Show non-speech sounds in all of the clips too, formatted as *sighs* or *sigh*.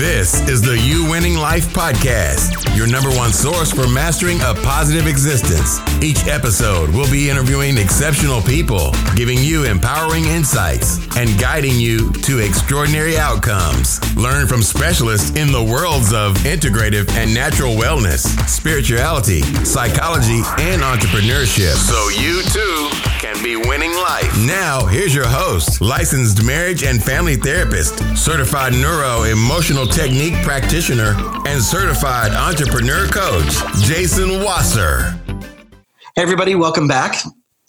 This is the You Winning Life Podcast, your number one source for mastering a positive existence. Each episode we'll be interviewing exceptional people, giving you empowering insights, and guiding you to extraordinary outcomes. Learn from specialists in the worlds of integrative and natural wellness, spirituality, psychology, and entrepreneurship. So you too can be winning life. Now, here's your host, licensed marriage and family therapist, certified neuro emotional technique practitioner, and certified entrepreneur coach, Jason Wasser. Hey, everybody, welcome back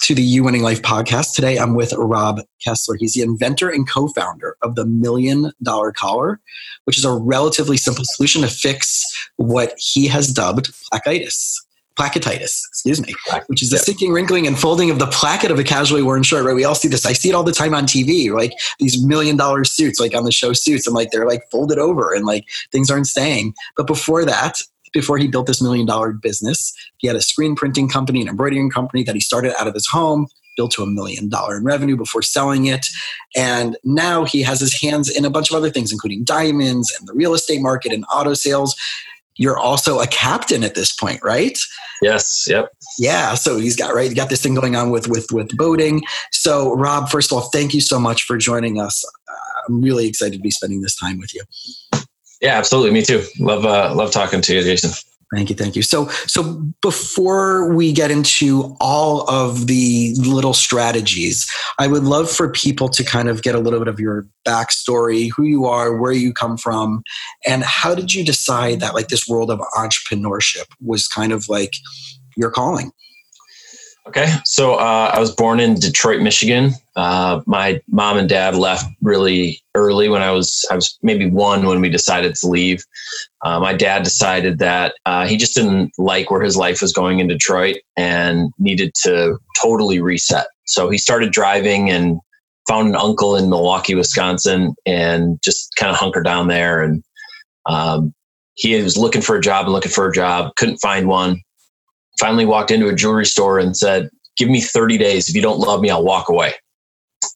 to the You Winning Life podcast. Today I'm with Rob Kessler. He's the inventor and co founder of the Million Dollar Collar, which is a relatively simple solution to fix what he has dubbed plaquitis placketitis, excuse me, which is the sinking, wrinkling, and folding of the placket of a casually worn shirt, right? We all see this. I see it all the time on TV, like these million dollar suits, like on the show Suits, and like they're like folded over and like things aren't staying. But before that, before he built this million dollar business, he had a screen printing company, an embroidering company that he started out of his home, built to a million dollar in revenue before selling it. And now he has his hands in a bunch of other things, including diamonds and the real estate market and auto sales you're also a captain at this point, right? Yes. Yep. Yeah. So he's got right. He got this thing going on with with with boating. So Rob, first of all, thank you so much for joining us. Uh, I'm really excited to be spending this time with you. Yeah, absolutely. Me too. Love uh, love talking to you, Jason. Thank you, thank you. So, so before we get into all of the little strategies, I would love for people to kind of get a little bit of your backstory, who you are, where you come from, and how did you decide that like this world of entrepreneurship was kind of like your calling? Okay, so uh, I was born in Detroit, Michigan. Uh, my mom and dad left really early when I was I was maybe one when we decided to leave. Uh, my dad decided that uh, he just didn't like where his life was going in Detroit and needed to totally reset. So he started driving and found an uncle in Milwaukee, Wisconsin, and just kind of hunkered down there. And um, he was looking for a job and looking for a job, couldn't find one finally walked into a jewelry store and said, Give me 30 days. If you don't love me, I'll walk away.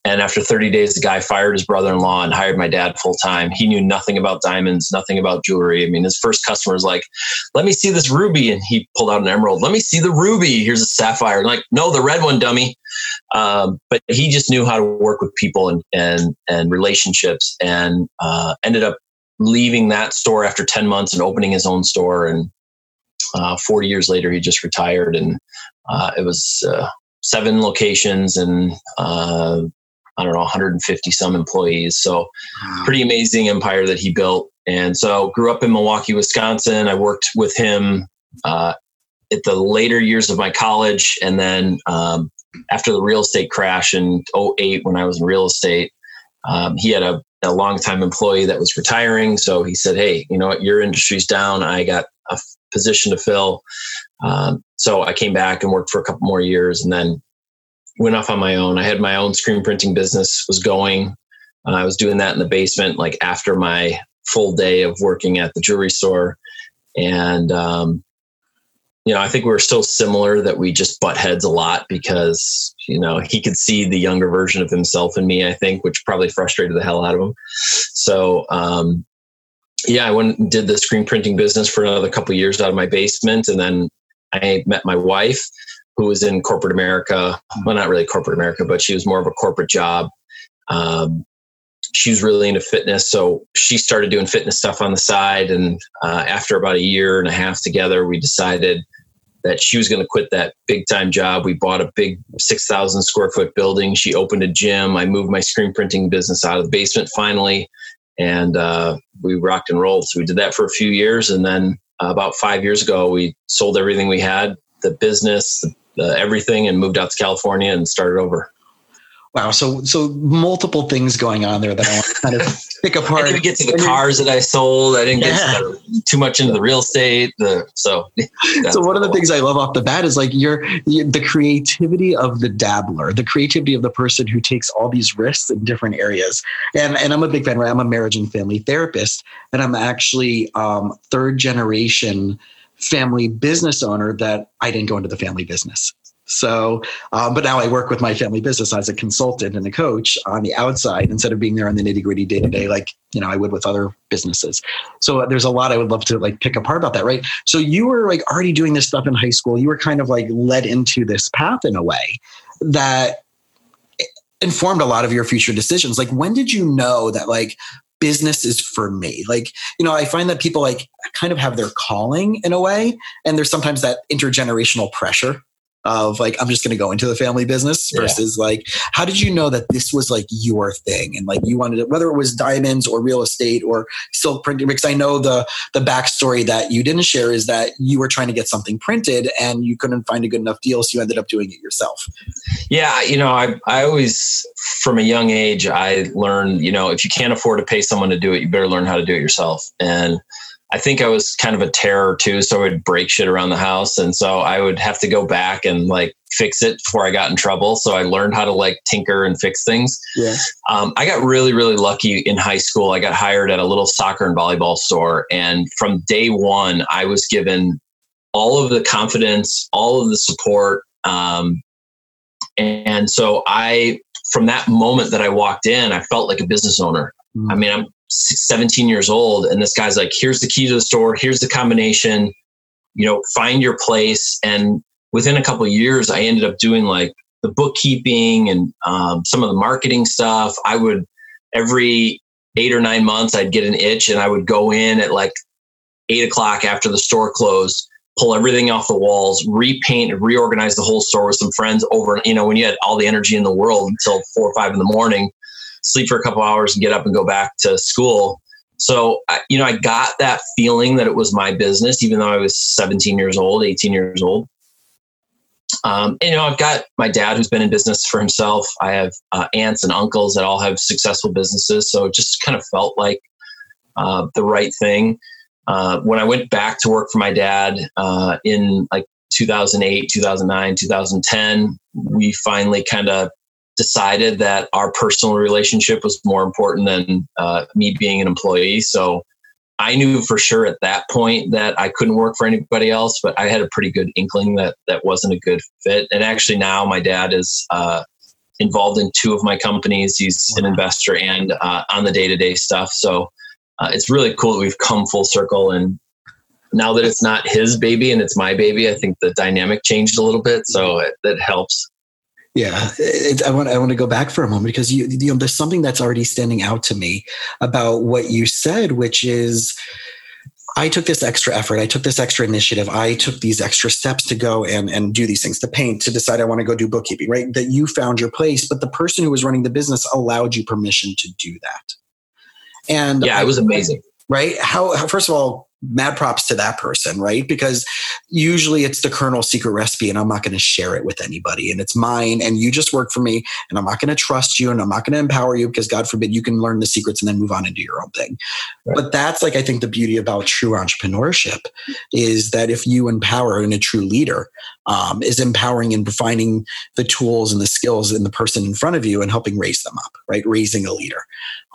And after 30 days, the guy fired his brother in law and hired my dad full time. He knew nothing about diamonds, nothing about jewelry. I mean, his first customer was like, Let me see this ruby. And he pulled out an emerald. Let me see the ruby. Here's a sapphire. like, no, the red one, dummy. Um, but he just knew how to work with people and, and, and relationships and uh, ended up leaving that store after 10 months and opening his own store. And uh, 40 years later, he just retired, and uh, it was uh, seven locations and uh, I don't know 150 some employees. So pretty amazing empire that he built. And so grew up in Milwaukee, Wisconsin. I worked with him uh, at the later years of my college, and then um, after the real estate crash in 08 when I was in real estate. Um, he had a, a longtime employee that was retiring. So he said, Hey, you know what? Your industry's down. I got a position to fill. Um, so I came back and worked for a couple more years and then went off on my own. I had my own screen printing business was going. Uh, I was doing that in the basement, like after my full day of working at the jewelry store. And, um, you know, I think we were still similar that we just butt heads a lot because, you know, he could see the younger version of himself in me, I think, which probably frustrated the hell out of him. So, um, yeah, I went and did the screen printing business for another couple years out of my basement, and then I met my wife, who was in corporate America. Well, not really corporate America, but she was more of a corporate job. Um, she was really into fitness, so she started doing fitness stuff on the side. And uh, after about a year and a half together, we decided that she was going to quit that big time job. We bought a big 6,000 square foot building. She opened a gym. I moved my screen printing business out of the basement finally and uh, we rocked and rolled. So we did that for a few years, and then uh, about five years ago, we sold everything we had, the business, the, everything, and moved out to California and started over. Wow. So so multiple things going on there that I want to kind of pick apart. I didn't get to the cars that I sold. I didn't yeah. get too much into the real estate. The, so *laughs* so one of the things I love off the bat is like your the creativity of the dabbler, the creativity of the person who takes all these risks in different areas. And and I'm a big fan. Right? I'm a marriage and family therapist, and I'm actually um, third generation family business owner that I didn't go into the family business. So, um, but now I work with my family business as a consultant and a coach on the outside instead of being there in the nitty gritty day to day, like you know I would with other businesses. So uh, there's a lot I would love to like pick apart about that, right? So you were like already doing this stuff in high school. You were kind of like led into this path in a way that informed a lot of your future decisions. Like when did you know that like business is for me. Like, you know, I find that people like kind of have their calling in a way. And there's sometimes that intergenerational pressure of like i'm just going to go into the family business versus yeah. like how did you know that this was like your thing? And like you wanted it whether it was diamonds or real estate or silk printing because i know the the backstory that you didn't share is that you were trying to get something printed and you couldn't find a good enough deal so you ended up doing it yourself. Yeah you know i i always from a young age i learned you know if you can't afford to pay someone to do it you better learn how to do it yourself. And I think I was kind of a terror too, so I would break shit around the house, and so I would have to go back and like fix it before I got in trouble. So I learned how to like tinker and fix things. Yeah. Um, I got really really lucky in high school. I got hired at a little soccer and volleyball store, and from day one, I was given all of the confidence, all of the support, um, and so I from that moment that I walked in, I felt like a business owner. Mm. I mean, I'm 17 years old and this guy's like here's the key to the store. Here's the combination. You know find your place. And within a couple years i ended up doing like the bookkeeping and um, some of the marketing stuff. I would every eight or nine months i'd get an itch and i would go in at like eight o'clock after the store closed pull everything off the walls repaint and reorganize the whole store with some friends over you know when you had all the energy in the world until four or five in the morning sleep for a couple hours and get up and go back to school. So, you know, I got that feeling that it was my business, even though I was 17 years old, 18 years old. Um, and, you know, I've got my dad who's been in business for himself. I have uh, aunts and uncles that all have successful businesses. So it just kind of felt like uh, the right thing. Uh, when I went back to work for my dad uh, in like 2008, 2009, 2010, we finally kind of decided that our personal relationship was more important than uh, me being an employee. So I knew for sure at that point that I couldn't work for anybody else, but I had a pretty good inkling that that wasn't a good fit. And actually, now my dad is uh, involved in two of my companies. He's wow. an investor and uh, on the day to day stuff. So uh, it's really cool that we've come full circle. And now that it's not his baby and it's my baby, I think the dynamic changed a little bit. So it, that helps. Yeah, it, I want I want to go back for a moment because you you know there's something that's already standing out to me about what you said, which is I took this extra effort, I took this extra initiative, I took these extra steps to go and and do these things, to paint, to decide I want to go do bookkeeping, right? That you found your place, but the person who was running the business allowed you permission to do that. And yeah, it was amazing. Right? How, how first of all, mad props to that person, right? Because usually it's the Colonel's secret recipe and I'm not going to share it with anybody and it's mine and you just work for me and I'm not going to trust you and I'm not going to empower you because God forbid you can learn the secrets and then move on and do your own thing. Right. But that's like, I think the beauty about true entrepreneurship is that if you empower and a true leader um, is empowering and finding the tools and the skills in the person in front of you and helping raise them up, right? Raising a leader.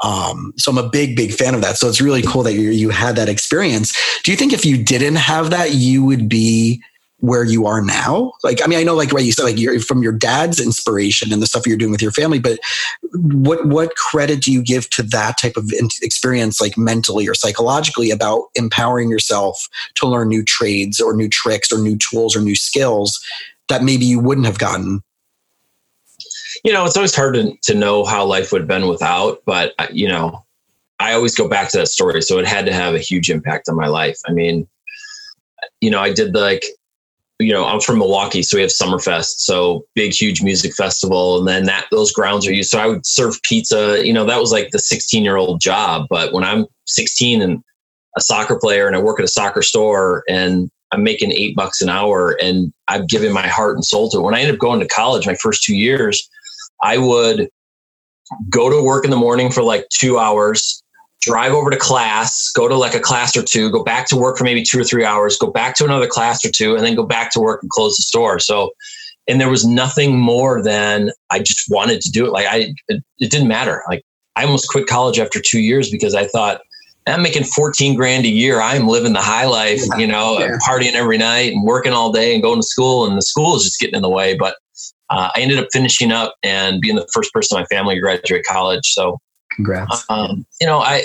Um, so I'm a big, big fan of that. So it's really cool that you, you had that experience. Do you think if you didn't have that, you would be where you are now? Like, I mean, I know, like, right, you said, like, you're from your dad's inspiration and the stuff you're doing with your family, but what what credit do you give to that type of experience, like mentally or psychologically, about empowering yourself to learn new trades or new tricks or new tools or new skills that maybe you wouldn't have gotten you know, it's always hard to, to know how life would have been without, but uh, you know, I always go back to that story. So it had to have a huge impact on my life. I mean, you know, I did like, you know, I'm from Milwaukee, so we have Summerfest, so big, huge music festival, and then that those grounds are used. So I would serve pizza. You know, that was like the 16 year old job. But when I'm 16 and a soccer player, and I work at a soccer store, and I'm making eight bucks an hour, and I've given my heart and soul to it. When I ended up going to college, my first two years, I would go to work in the morning for like two hours, drive over to class, go to like a class or two, go back to work for maybe two or three hours, go back to another class or two, and then go back to work and close the store. So, and there was nothing more than I just wanted to do it. Like I, it, it didn't matter. Like I almost quit college after two years because I thought I'm making 14 grand a year. I'm living the high life, you know, yeah. partying every night and working all day and going to school. And the school is just getting in the way. But uh, I ended up finishing up and being the first person in my family to graduate college. So, congrats. Um, you know, I,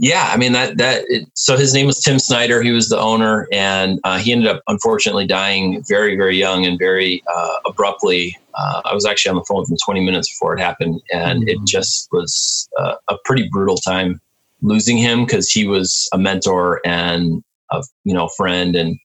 yeah, I mean that that. It, so his name was Tim Snyder. He was the owner, and uh, he ended up unfortunately dying very very young and very uh, abruptly. Uh, I was actually on the phone with him 20 minutes before it happened, and mm-hmm. it just was uh, a pretty brutal time losing him because he was a mentor and a you know friend, and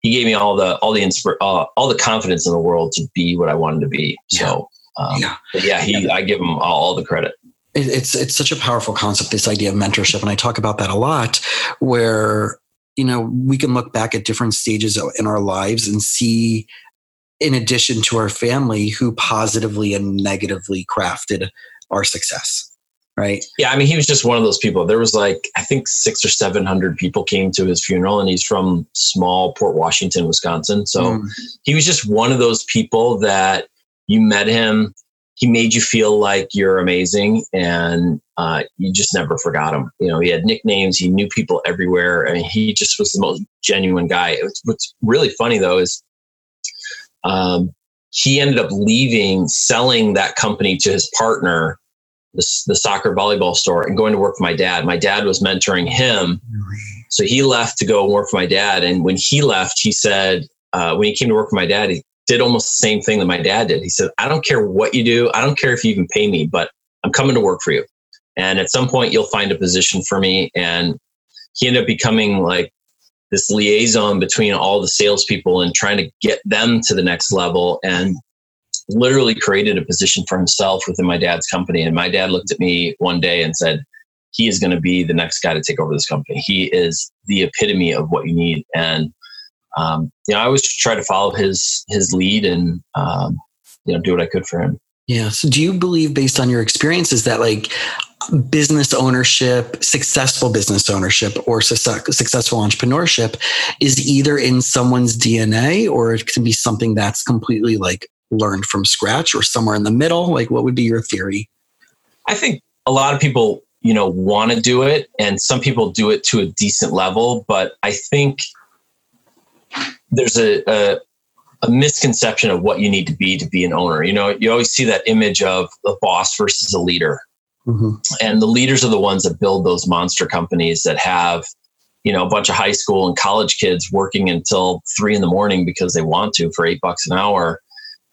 he gave me all the all the inspir- uh, all the confidence in the world to be what I wanted to be. So um, yeah, yeah, he I give him all, all the credit it's it's such a powerful concept this idea of mentorship. And i talk about that a lot where you know we can look back at different stages in our lives and see in addition to our family who positively and negatively crafted our success right? Yeah i mean he was just one of those people. There was like i think six or seven hundred people came to his funeral and he's from small port washington wisconsin. So mm. he was just one of those people that you met him he made you feel like you're amazing and uh, you just never forgot him. You know, he had nicknames, he knew people everywhere. Mean, he just was the most genuine guy. What's really funny though is um, he ended up leaving, selling that company to his partner, the, the soccer volleyball store, and going to work for my dad. My dad was mentoring him. So he left to go work for my dad. And when he left, he said, uh, when he came to work for my dad, he, did almost the same thing that my dad did. He said, I don't care what you do. I don't care if you even pay me, but I'm coming to work for you. And at some point, you'll find a position for me. And he ended up becoming like this liaison between all the salespeople and trying to get them to the next level and literally created a position for himself within my dad's company. And my dad looked at me one day and said, he is going to be the next guy to take over this company. He is the epitome of what you need. And um, you know, I always try to follow his his lead and um, you know do what I could for him. Yeah. So, do you believe, based on your experiences, that like business ownership, successful business ownership, or successful entrepreneurship is either in someone's DNA, or it can be something that's completely like learned from scratch, or somewhere in the middle? Like, what would be your theory? I think a lot of people, you know, want to do it, and some people do it to a decent level. But I think there's a, a, a misconception of what you need to be to be an owner. You know, you always see that image of a boss versus a leader. Mm-hmm. And the leaders are the ones that build those monster companies that have, you know, a bunch of high school and college kids working until three in the morning because they want to for eight bucks an hour.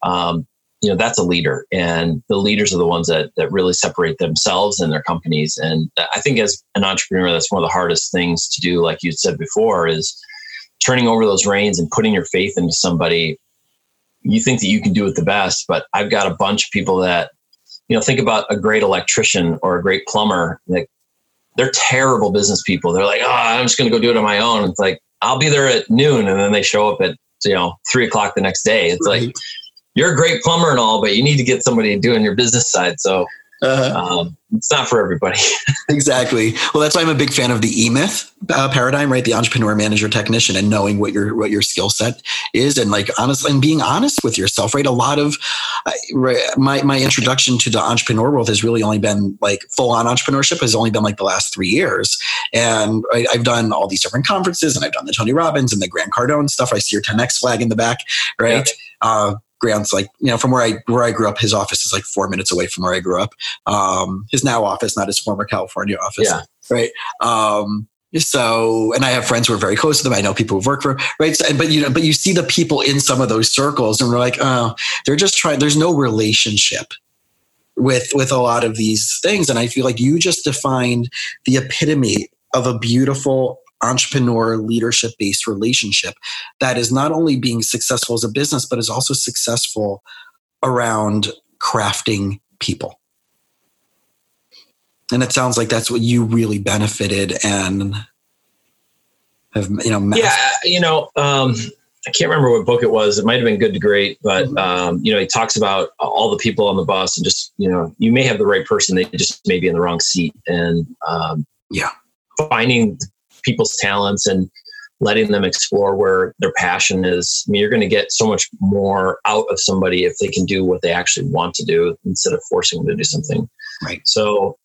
Um, you know, that's a leader. And the leaders are the ones that, that really separate themselves and their companies. And I think as an entrepreneur, that's one of the hardest things to do, like you said before, is turning over those reins and putting your faith into somebody, you think that you can do it the best. But I've got a bunch of people that, you know, think about a great electrician or a great plumber. Like they're terrible business people. They're like, oh, I'm just going to go do it on my own. It's like, I'll be there at noon. And then they show up at, you know, three o'clock the next day. It's right. like, you're a great plumber and all, but you need to get somebody doing your business side. So uh-huh. Um, it's not for everybody. *laughs* exactly. Well, that's why I'm a big fan of the E Myth uh, paradigm, right? The entrepreneur, manager, technician, and knowing what your what your skill set is, and like honestly, and being honest with yourself, right? A lot of uh, my my introduction to the entrepreneur world has really only been like full on entrepreneurship has only been like the last three years, and right, I've done all these different conferences, and I've done the Tony Robbins and the Grant Cardone stuff. I see your 10x flag in the back, right? Yeah. Uh, Grant's like, you know, from where I where I grew up, his office is like four minutes away from where I grew up. Um, his now office, not his former California office. Yeah. Right. Um, so, and I have friends who are very close to them. I know people who work for, right. So, but you know, but you see the people in some of those circles, and we're like, oh, they're just trying. There's no relationship with with a lot of these things, and I feel like you just defined the epitome of a beautiful entrepreneur leadership based relationship that is not only being successful as a business, but is also successful around crafting people. And it sounds like that's what you really benefited and have, you know, mastered. yeah, you know, um, I can't remember what book it was. It might have been Good to Great, but mm-hmm. um, you know, he talks about all the people on the bus and just you know, you may have the right person, they just may be in the wrong seat, and um, yeah, finding people's talents and letting them explore where their passion is. I mean, you're going to get so much more out of somebody if they can do what they actually want to do instead of forcing them to do something. Right. So,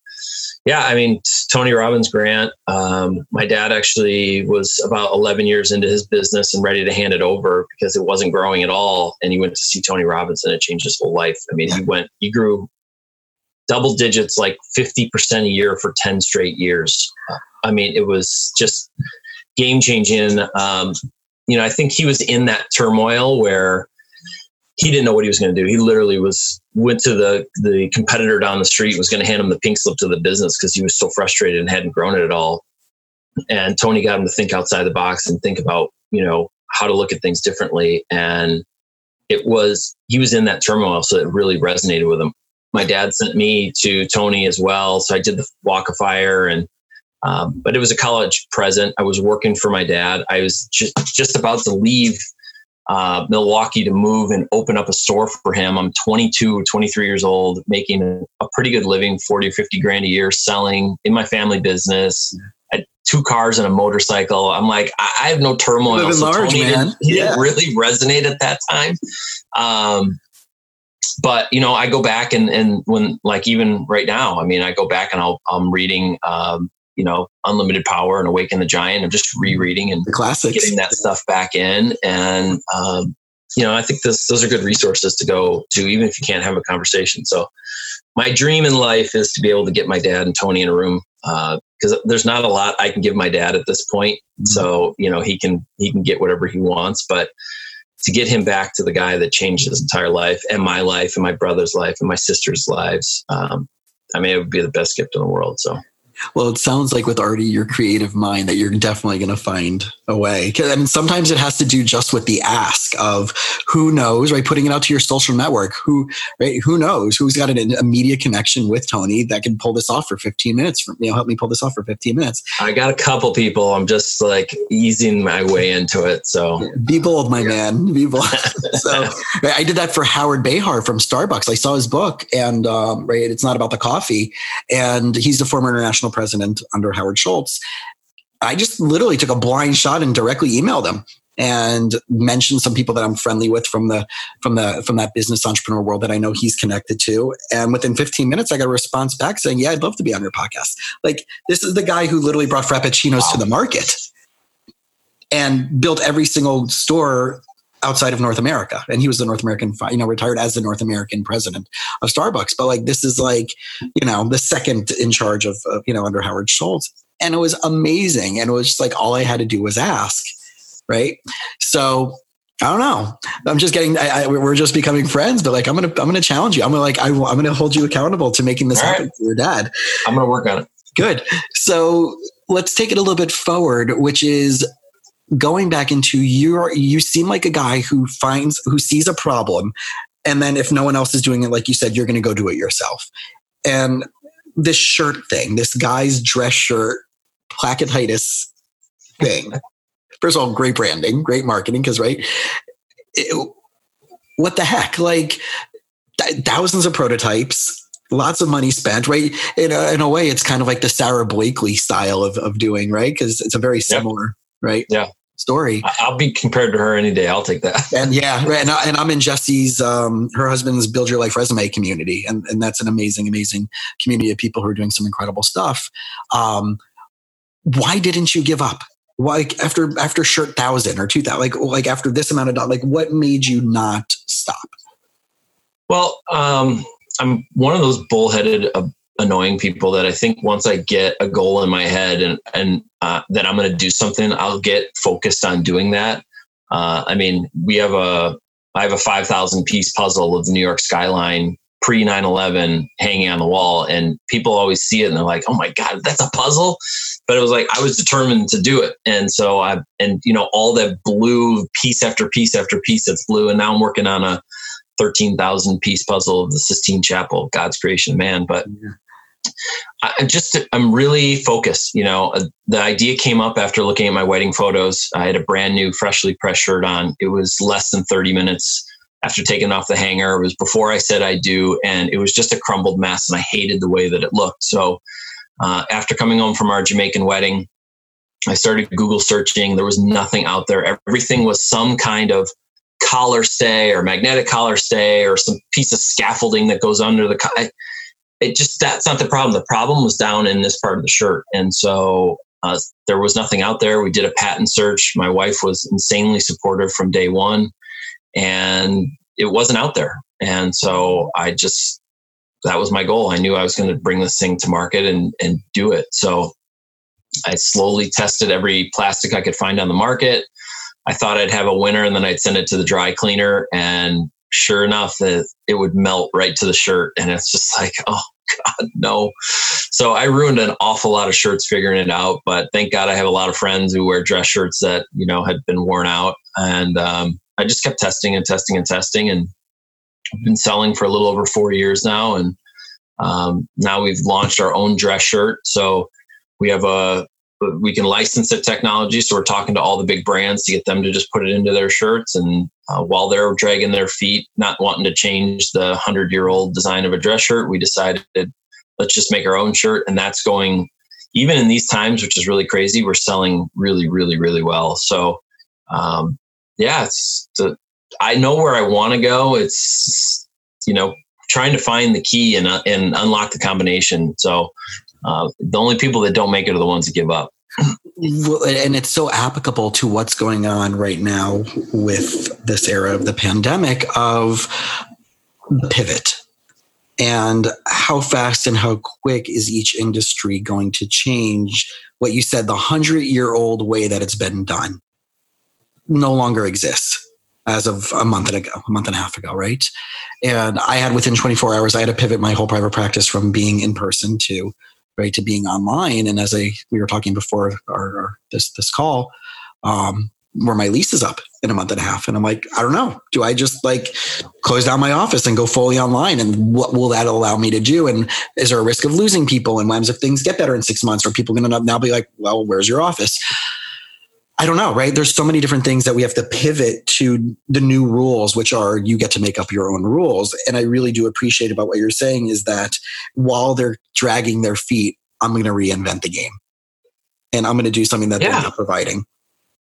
yeah, I mean, Tony Robbins Grant, um, my dad actually was about 11 years into his business and ready to hand it over because it wasn't growing at all. And he went to see Tony Robbins and it changed his whole life. I mean, he went, he grew double digits, like 50% a year for 10 straight years. I mean, it was just game changing. Um, you know, I think he was in that turmoil where he didn't know what he was going to do. He literally was went to the the competitor down the street was going to hand him the pink slip to the business because he was so frustrated and hadn't grown it at all. And Tony got him to think outside the box and think about you know how to look at things differently. And it was he was in that turmoil, so it really resonated with him. My dad sent me to Tony as well, so I did the Walk of Fire and. Um, but it was a college present. I was working for my dad. I was just just about to leave uh, Milwaukee to move and open up a store for him. I'm 22, 23 years old, making a pretty good living, 40 or 50 grand a year, selling in my family business. I two cars and a motorcycle. I'm like, I, have no turmoil. Living so large, man. Didn't, he yeah. didn't really resonate at that time. Um, but you know, I go back and and when like even right now, I mean, I go back and I'll, I'm reading um, you know, Unlimited Power and Awaken the Giant. I'm just rereading and the classics. getting that stuff back in. And, um, you know, I think this, those are good resources to go to, even if you can't have a conversation. So, my dream in life is to be able to get my dad and Tony in a room because uh, there's not a lot I can give my dad at this point. Mm-hmm. So, you know, he can he can get whatever he wants, but to get him back to the guy that changed his entire life and my life and my brother's life and my sister's lives, um, I mean, it would be the best gift in the world. So. Well, it sounds like with Artie, your creative mind, that you're definitely going to find a way. I mean, sometimes it has to do just with the ask of who knows, right? Putting it out to your social network. Who, right? Who knows? Who's got an immediate connection with Tony that can pull this off for 15 minutes? For, you know, help me pull this off for 15 minutes. I got a couple people. I'm just like easing my way into it. So be bold, my yeah. man. Be bold. *laughs* so right, I did that for Howard Behar from Starbucks. I saw his book, and um, right, it's not about the coffee, and he's the former international president under Howard Schultz. I just literally took a blind shot and directly emailed him and mentioned some people that I'm friendly with from the from the from that business entrepreneur world that I know he's connected to. And within 15 minutes, I got a response back saying, "Yeah, I'd love to be on your podcast." Like this is the guy who literally brought Frappuccinos wow. to the market and built every single store outside of North America. And he was the North American, you know, retired as the North American president of Starbucks. But like, this is like, you know, the second in charge of, of you know, under Howard Schultz. And it was amazing. And it was just like, all I had to do was ask. Right. So I don't know. I'm just getting. I, I, we're just becoming friends, but like I'm gonna. I'm gonna challenge you. I'm gonna like. I, am gonna hold you accountable to making this All happen right. for your dad. I'm gonna work on it. Good. So let's take it a little bit forward, which is going back into your you seem like a guy who finds who sees a problem and then if no one else is doing it like you said you're going to go do it yourself and this shirt thing this guy's dress shirt placketitis thing first of all great branding great marketing because right it, what the heck like th- thousands of prototypes lots of money spent, right? In a, in a way, it's kind of like the Sara Blakely style of, of doing, right? Because it's a very similar. Right? Yeah story. I'll be compared to her any day. I'll take that. And yeah, right. And, I, and I'm in Jesse's, um, her husband's Build Your Life Resume community. And, and that's an amazing, amazing community of people who are doing some incredible stuff. Um, why didn't you give up? Why after after shirt thousand or two thousand, like like after this amount of dollars, like what made you not stop? Well, um, I'm one of those bullheaded uh, annoying people that I think once I get a goal in my head and and uh, that I'm going to do something, I'll get focused on doing that. Uh, I mean, we have a I have a 5,000 piece puzzle of the New York skyline pre 9/11 hanging on the wall, and people always see it and they're like, "Oh my god, that's a puzzle!" But it was like I was determined to do it, and so I and you know all that blue piece after piece after piece that's blue, and now I'm working on a 13,000 piece puzzle of the Sistine Chapel, God's creation, man. But yeah. I just I'm really focused. You know, uh, the idea came up after looking at my wedding photos. I had a brand new, freshly pressed shirt on. It was less than 30 minutes after taking off the hanger. It was before I said I do, and it was just a crumbled mess, and I hated the way that it looked. So, uh, after coming home from our Jamaican wedding, I started Google searching. There was nothing out there. Everything was some kind of collar stay or magnetic collar stay or some piece of scaffolding that goes under the. It just that's not the problem. The problem was down in this part of the shirt, and so uh, there was nothing out there. We did a patent search. My wife was insanely supportive from day one, and it wasn't out there. And so I just that was my goal. I knew I was going to bring this thing to market and and do it. So I slowly tested every plastic I could find on the market. I thought I'd have a winner and then I'd send it to the dry cleaner and sure enough that it would melt right to the shirt and it's just like oh god no. So i ruined an awful lot of shirts figuring it out but thank god i have a lot of friends who wear dress shirts that you know had been worn out. And um, i just kept testing and testing and testing and I've been selling for a little over four years now. And um, now we've launched our own dress shirt. So we have a we can license the technology. So we're talking to all the big brands to get them to just put it into their shirts. And uh, while they're dragging their feet, not wanting to change the hundred year old design of a dress shirt, we decided let's just make our own shirt. And that's going, even in these times, which is really crazy, we're selling really, really, really well. So, um, yeah, it's, the, I know where I want to go. It's, you know, trying to find the key and, uh, and unlock the combination. So uh, the only people that don't make it are the ones that give up. And it's so applicable to what's going on right now with this era of the pandemic of pivot and how fast and how quick is each industry going to change what you said the hundred year old way that it's been done no longer exists as of a month ago a month and a half ago right? And i had within 24 hours i had to pivot my whole private practice from being in person to right to being online. And as i we were talking before our, our this this call um, where my lease is up in a month and a half. And i'm like i don't know. Do i just like close down my office and go fully online? And what will that allow me to do? And is there a risk of losing people? And when if things get better in six months? Are people going to now be like well where's your office I don't know, right? There's so many different things that we have to pivot to the new rules, which are you get to make up your own rules. And I really do appreciate about what you're saying is that while they're dragging their feet, I'm going to reinvent the game. And I'm going to do something that yeah. they're not providing.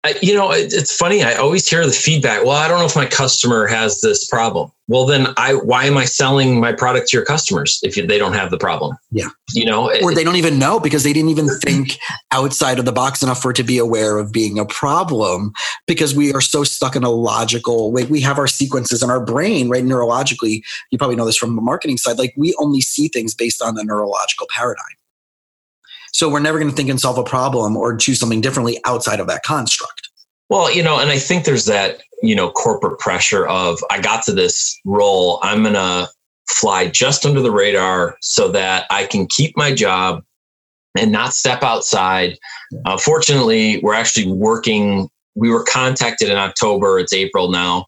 I, you know, it, it's funny. I always hear the feedback. Well, I don't know if my customer has this problem. Well, then I, why am I selling my product to your customers if they don't have the problem? Yeah. You know, or they don't even know because they didn't even *laughs* think outside of the box enough for it to be aware of being a problem because we are so stuck in a logical way. We have our sequences in our brain, right? Neurologically, you probably know this from the marketing side. Like we only see things based on the neurological paradigm. So we're never going to think and solve a problem or choose something differently outside of that construct. Well, you know, and I think there's that, you know, corporate pressure of I got to this role, I'm going to fly just under the radar so that I can keep my job and not step outside. Uh, fortunately, we're actually working. We were contacted in October, it's April now,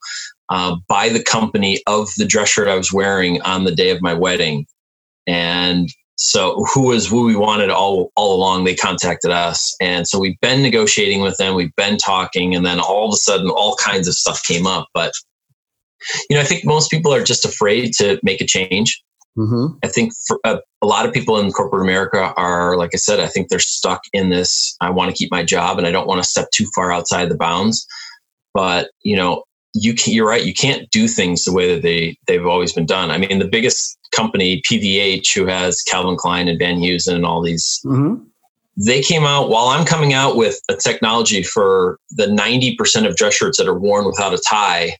uh, by the company of the dress shirt I was wearing on the day of my wedding. And so who was who we wanted all all along they contacted us. And so we've been negotiating with them we've been talking and then all of a sudden all kinds of stuff came up. But you know i think most people are just afraid to make a change. Mm-hmm. i think for a, a, lot of people in corporate america are like i said i think they're stuck in this i want to keep my job and i don't want to step too far outside the bounds. But you know you can, you're right you can't do things the way that they they've always been done i mean the biggest company PVH, who has Calvin Klein and Van Heusen and all these. Mm-hmm. They came out while I'm coming out with a technology for the 90% of dress shirts that are worn without a tie.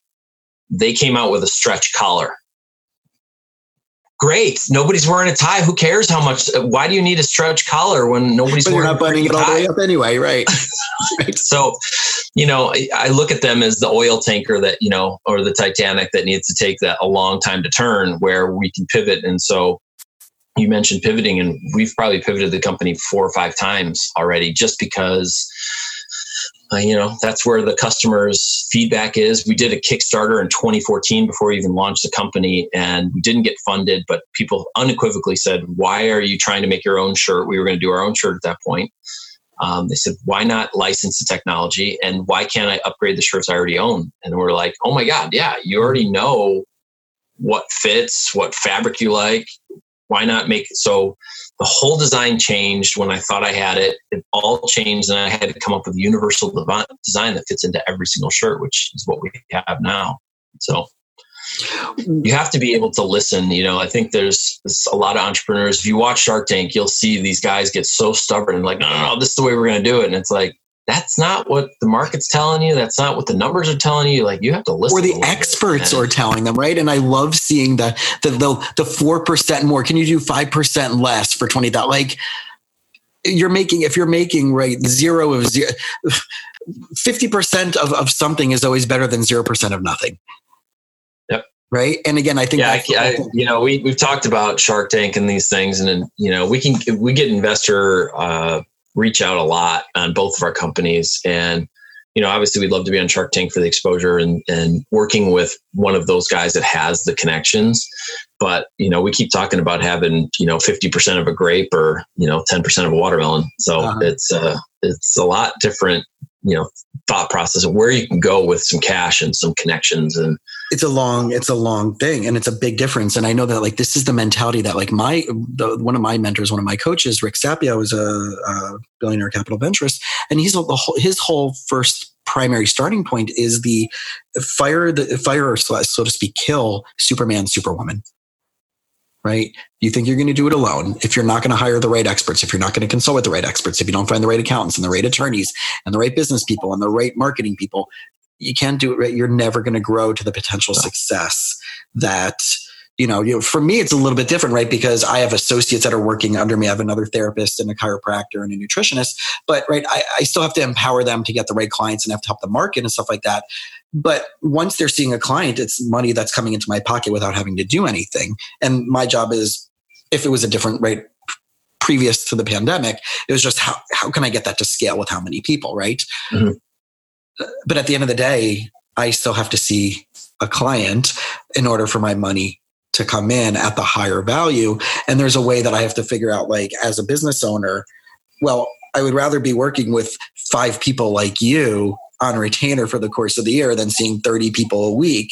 They came out with a stretch collar great. Nobody's wearing a tie. Who cares how much? Why do you need a stretch collar when nobody's but wearing you're not buttoning it all the way up anyway, right? *laughs* right? So, you know, I look at them as the oil tanker that you know, or the Titanic that needs to take that a long time to turn, where we can pivot. And so, you mentioned pivoting, and we've probably pivoted the company four or five times already, just because uh, you know that's where the customers feedback is. We did a kickstarter in 2014 before we even launched the company and we didn't get funded but people unequivocally said why are you trying to make your own shirt? We were going to do our own shirt at that point um, they said why not license the technology and why can't i upgrade the shirts i already own and we're like oh my god yeah you already know what fits what fabric you like why not make it so the whole design changed when I thought I had it. It all changed, and I had to come up with a universal design that fits into every single shirt, which is what we have now. So you have to be able to listen. You know, I think there's, there's a lot of entrepreneurs. If you watch Shark Tank, you'll see these guys get so stubborn and like, no, no, no, this is the way we're going to do it. And it's like, that's not what the market's telling you. That's not what the numbers are telling you. Like you have to listen. Or the experts are telling them, right? And I love seeing the the the four percent more. Can you do five percent less for twenty thousand? Like you're making if you're making right zero of zero. *sighs* 50% of, of something is always better than 0% of nothing right? And again, I think yeah, I, I, you know, we we've talked about Shark Tank and these things, and then you know, we can we get investor uh, reach out a lot on both of our companies, and you know, obviously, we'd love to be on Shark Tank for the exposure and and working with one of those guys that has the connections. But you know, we keep talking about having you know fifty percent of a grape or you know ten percent of a watermelon, so uh-huh. it's uh, it's a lot different you know thought process of where you can go with some cash and some connections and it's a long it's a long thing and it's a big difference. And i know that like this is the mentality that like my the, one of my mentors one of my coaches rick sapio is a, a billionaire capital venturist. And he's the whole, his whole first primary starting point is the fire the fire or so to speak kill superman superwoman right? You think you're going to do it alone. If you're not going to hire the right experts, if you're not going to consult with the right experts, if you don't find the right accountants and the right attorneys and the right business people and the right marketing people, you can't do it right. You're never going to grow to the potential success that you know, you know, for me, it's a little bit different, right? Because I have associates that are working under me. I have another therapist and a chiropractor and a nutritionist, but right, I, I still have to empower them to get the right clients and have to help them market and stuff like that. But once they're seeing a client, it's money that's coming into my pocket without having to do anything. And my job is, if it was a different, rate previous to the pandemic, it was just how, how can I get that to scale with how many people, right? Mm-hmm. But at the end of the day, I still have to see a client in order for my money to come in at the higher value. And there's a way that I have to figure out, like, as a business owner, well, I would rather be working with five people like you on retainer for the course of the year than seeing 30 people a week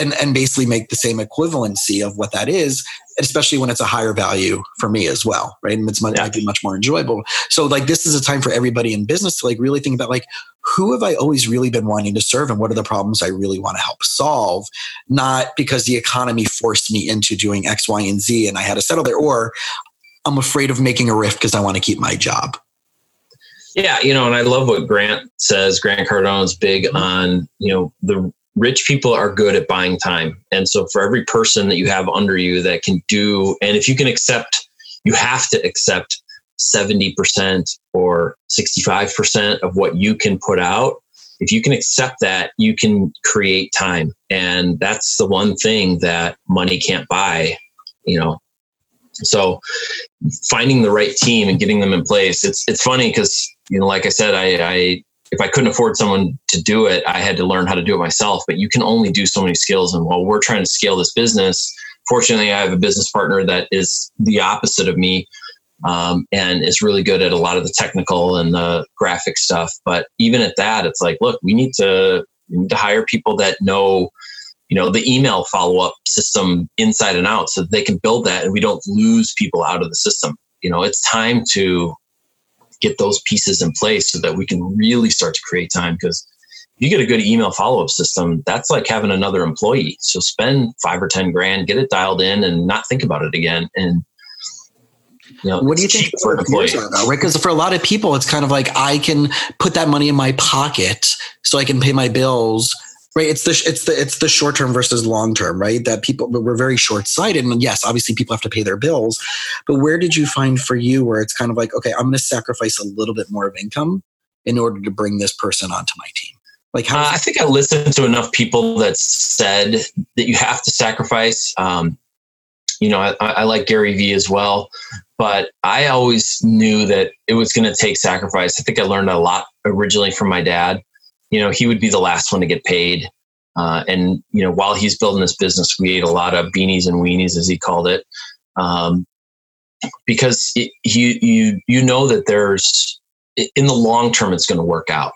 and, and basically make the same equivalency of what that is, especially when it's a higher value for me as well, right? And it's much, yeah. much more enjoyable. So like this is a time for everybody in business to like really think about like who have I always really been wanting to serve and what are the problems I really want to help solve? Not because the economy forced me into doing X, Y, and Z and I had to settle there, or I'm afraid of making a rift because I want to keep my job. Yeah, you know, and I love what Grant says. Grant Cardone is big mm-hmm. on, you know, the rich people are good at buying time. And so for every person that you have under you that can do, and if you can accept, you have to accept 70% or 65% of what you can put out. If you can accept that, you can create time. And that's the one thing that money can't buy, you know. So finding the right team and getting them in place. It's it's funny because, you know, like I said, I, I if I couldn't afford someone to do it, I had to learn how to do it myself. But you can only do so many skills. And while we're trying to scale this business, fortunately, I have a business partner that is the opposite of me um, and is really good at a lot of the technical and the graphic stuff. But even at that, it's like, look, we need to, we need to hire people that know, you know, the email follow up system inside and out so they can build that and we don't lose people out of the system. You know, it's time to get those pieces in place so that we can really start to create time because you get a good email follow-up system that's like having another employee so spend five or ten grand get it dialed in and not think about it again and you know, what do you think for an employee? Right? Because for a lot of people, it's kind of like I can put that money in my pocket so I can pay my bills right it's the it's the it's the short term versus long term right? That people we're very short sighted and yes obviously people have to pay their bills but where did you find for you where it's kind of like okay i'm going to sacrifice a little bit more of income in order to bring this person onto my team? Like how uh, i think i listened to enough people that said that you have to sacrifice um, you know I, I like gary vee as well but i always knew that it was going to take sacrifice. I think i learned a lot originally from my dad you know, he would be the last one to get paid. Uh, and you know, while he's building this business, we ate a lot of beanies and weenies, as he called it, um, because you you you know that there's in the long term it's going to work out.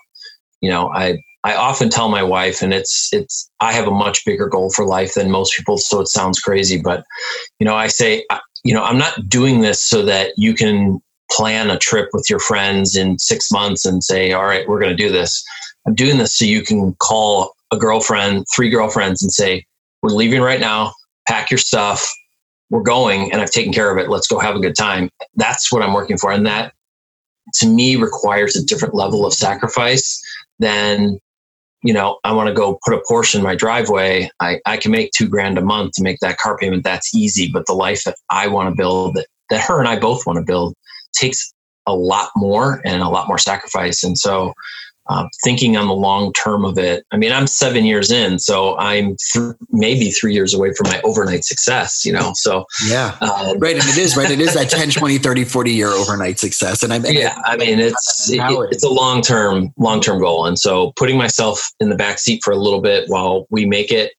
You know, I I often tell my wife, and it's it's I have a much bigger goal for life than most people, so it sounds crazy, but you know, I say, you know, I'm not doing this so that you can plan a trip with your friends in six months and say, all right, we're going to do this I'm doing this so you can call a girlfriend, three girlfriends, and say, we're leaving right now. Pack your stuff. We're going, and I've taken care of it. Let's go have a good time. That's what I'm working for, and that to me requires a different level of sacrifice than you know i want to go put a Porsche in my driveway I, I can make two grand a month to make that car payment that's easy but the life that i want to build that, that her and i both want to build takes a lot more and a lot more sacrifice and so uh, thinking on the long term of it. I mean, I'm seven years in, so I'm th- maybe three years away from my overnight success, you know? So, yeah, uh, right. And it is, right. It is that 10, 20, 30, 40 year overnight success. And I mean, yeah, I mean, it's, it, it's a long term, long term goal. And so putting myself in the back seat for a little bit while we make it,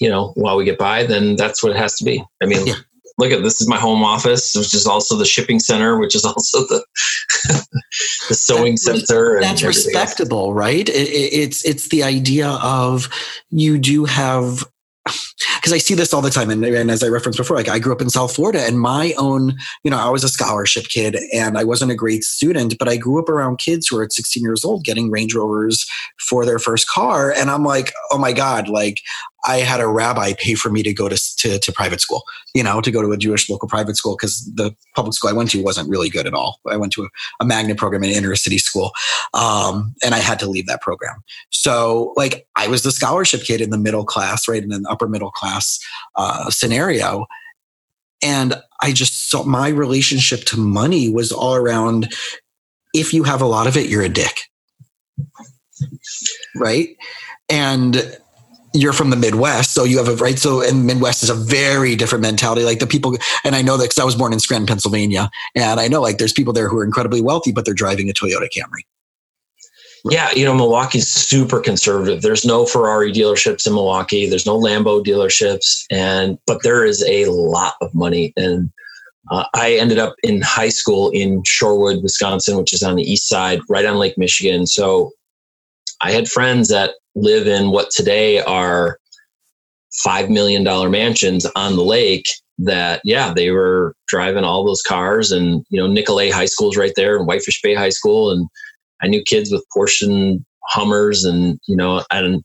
you know, while we get by, then that's what it has to be. I mean, yeah look at this is my home office, which is also the shipping center, which is *laughs* also the the sewing that's, center. That's respectable, else. right? It, it's it's the idea of you do have *sighs* because I see this all the time. And, and, as I referenced before, like I grew up in South Florida and my own, you know, I was a scholarship kid and I wasn't a great student, but I grew up around kids who are at 16 years old getting Range Rovers for their first car. And I'm like, oh my God, like I had a rabbi pay for me to go to, to, to private school, you know, to go to a Jewish local private school because the public school I went to wasn't really good at all. I went to a, a magnet program in inner city school. Um, and I had to leave that program. So like I was the scholarship kid in the middle class, right? In an upper middle class uh, scenario. And I just saw my relationship to money was all around if you have a lot of it, you're a dick. Right. And you're from the Midwest, so you have a right. So, and Midwest is a very different mentality. Like the people, and I know that because I was born in Scranton, Pennsylvania, and I know like there's people there who are incredibly wealthy, but they're driving a Toyota Camry. Yeah, you know, Milwaukee's super conservative. There's no Ferrari dealerships in Milwaukee. There's no Lambo dealerships, and but there is a lot of money. And uh, I ended up in high school in Shorewood, Wisconsin, which is on the east side, right on Lake Michigan. So I had friends that live in what today are five million dollar mansions on the lake that yeah they were driving all those cars and you know nicolet high school's right there and whitefish bay high school. And i knew kids with porsche hummers and you know and